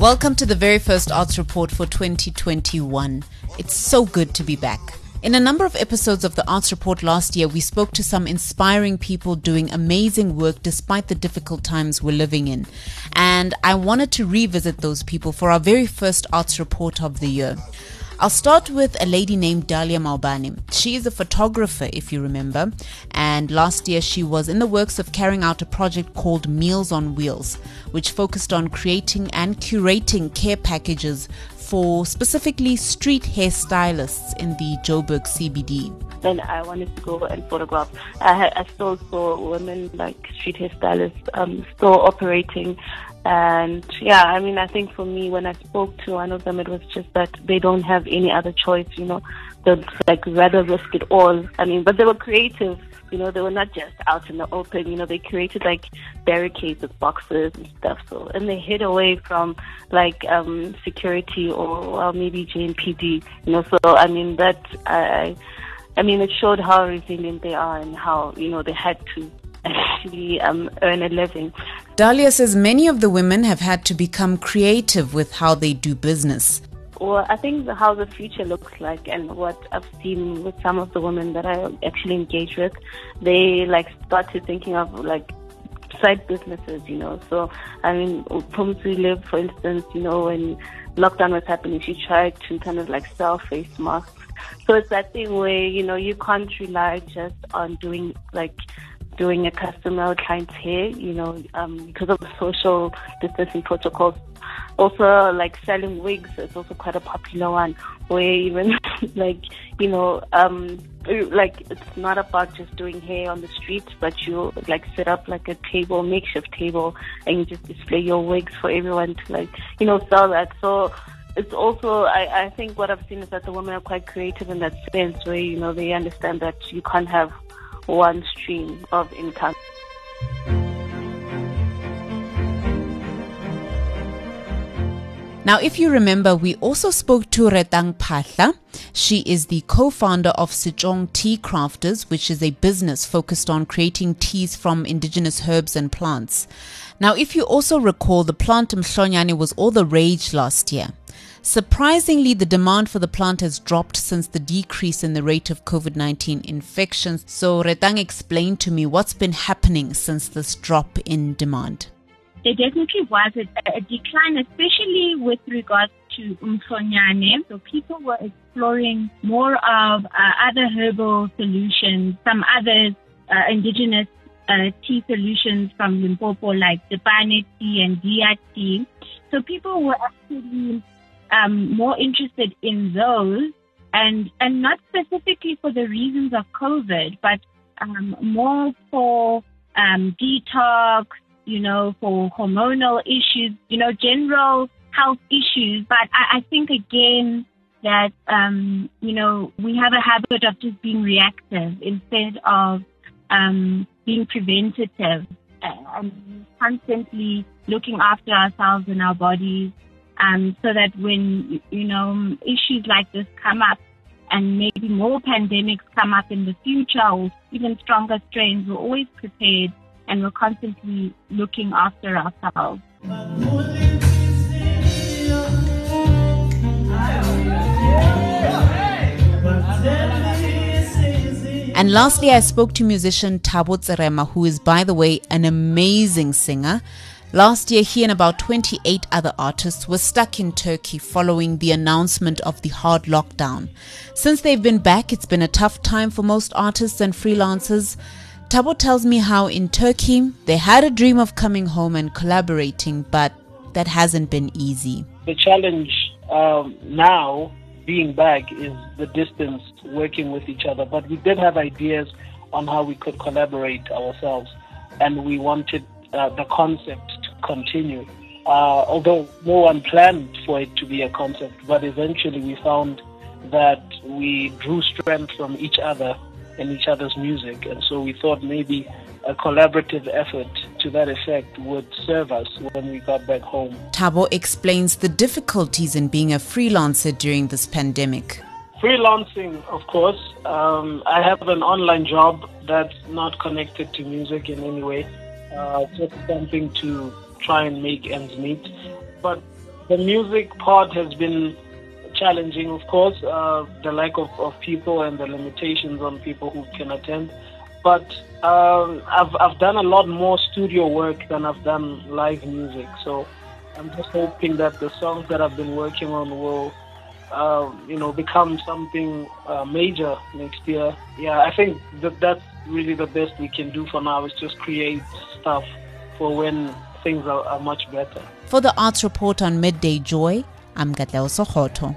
Welcome to the very first arts report for 2021. It's so good to be back. In a number of episodes of the Arts Report last year, we spoke to some inspiring people doing amazing work despite the difficult times we're living in. And I wanted to revisit those people for our very first Arts Report of the year. I'll start with a lady named Dahlia Maubane. She is a photographer, if you remember, and last year she was in the works of carrying out a project called Meals on Wheels, which focused on creating and curating care packages for specifically street hairstylists in the Joburg CBD. Then I wanted to go and photograph. I, I still saw women like street hairstylists um, still operating and yeah, I mean, I think for me, when I spoke to one of them, it was just that they don't have any other choice, you know, they'd like rather risk it all. I mean, but they were creative, you know, they were not just out in the open, you know, they created like barricades with boxes and stuff. So, and they hid away from like, um, security or, or maybe JMPD, you know, so I mean, that, I, I mean, it showed how resilient they are and how, you know, they had to actually um, earn a living. Dahlia says many of the women have had to become creative with how they do business. Well, I think how the future looks like and what I've seen with some of the women that I actually engage with, they like started thinking of like side businesses, you know. So, I mean, Pumsi Live, for instance, you know, when lockdown was happening, she tried to kind of like sell face masks. So it's that thing where, you know, you can't rely just on doing like doing a customer client's hair, you know, um, because of the social distancing protocols. Also, like selling wigs is also quite a popular one, where even like you know, um, like it's not about just doing hair on the street, but you like set up like a table, makeshift table, and you just display your wigs for everyone to like you know sell that. So it's also I, I think what I've seen is that the women are quite creative in that sense where you know they understand that you can't have one stream of income. Now, if you remember, we also spoke to Retang Phaahla. She is the co-founder of Sejong Tea Crafters, which is a business focused on creating teas from indigenous herbs and plants. Now, if you also recall, the plant Mhlonyane was all the rage last year. Surprisingly, the demand for the plant has dropped since the decrease in the rate of COVID 19 infections. So, Retang explained to me what's been happening since this drop in demand. There definitely was a, a decline, especially with regards to umhlonyane. So people were exploring more of uh, other herbal solutions, some other uh, indigenous uh, tea solutions from Limpopo, like the Depane tea and Dia tea. So people were actually um, more interested in those and and not specifically for the reasons of COVID, but um, more for um, detox, you know, for hormonal issues, you know, general health issues. But I, I think again that um, you know we have a habit of just being reactive instead of um, being preventative and constantly looking after ourselves and our bodies um, so that when, you know, issues like this come up and maybe more pandemics come up in the future or even stronger strains, we're always prepared and we're constantly looking after ourselves. And lastly, I spoke to musician Thabo Tserema, who is, by the way, an amazing singer. Last year, he and about 28 other artists were stuck in Turkey following the announcement of the hard lockdown. Since they've been back, it's been a tough time for most artists and freelancers. Thabo tells me how in Turkey they had a dream of coming home and collaborating, but that hasn't been easy. The challenge um, now, being back, is the distance working with each other. But we did have ideas on how we could collaborate ourselves, and we wanted uh, the concept to continue. Uh, although no one planned for it to be a concept, but eventually we found that we drew strength from each other and each other's music, and so we thought maybe a collaborative effort to that effect would serve us when we got back home. Thabo explains the difficulties in being a freelancer during this pandemic. Freelancing, of course. Um, I have an online job that's not connected to music in any way. Uh, just something to try and make ends meet. But the music part has been challenging, of course, uh, the lack of, of people and the limitations on people who can attend. But um, I've, I've done a lot more studio work than I've done live music. So I'm just hoping that the songs that I've been working on will, uh, you know, become something uh, major next year. Yeah, I think that that's really the best we can do for now is just create stuff for when things are, are much better. For the Arts Report on Midday Joy, I'm Katleho Sekhotho.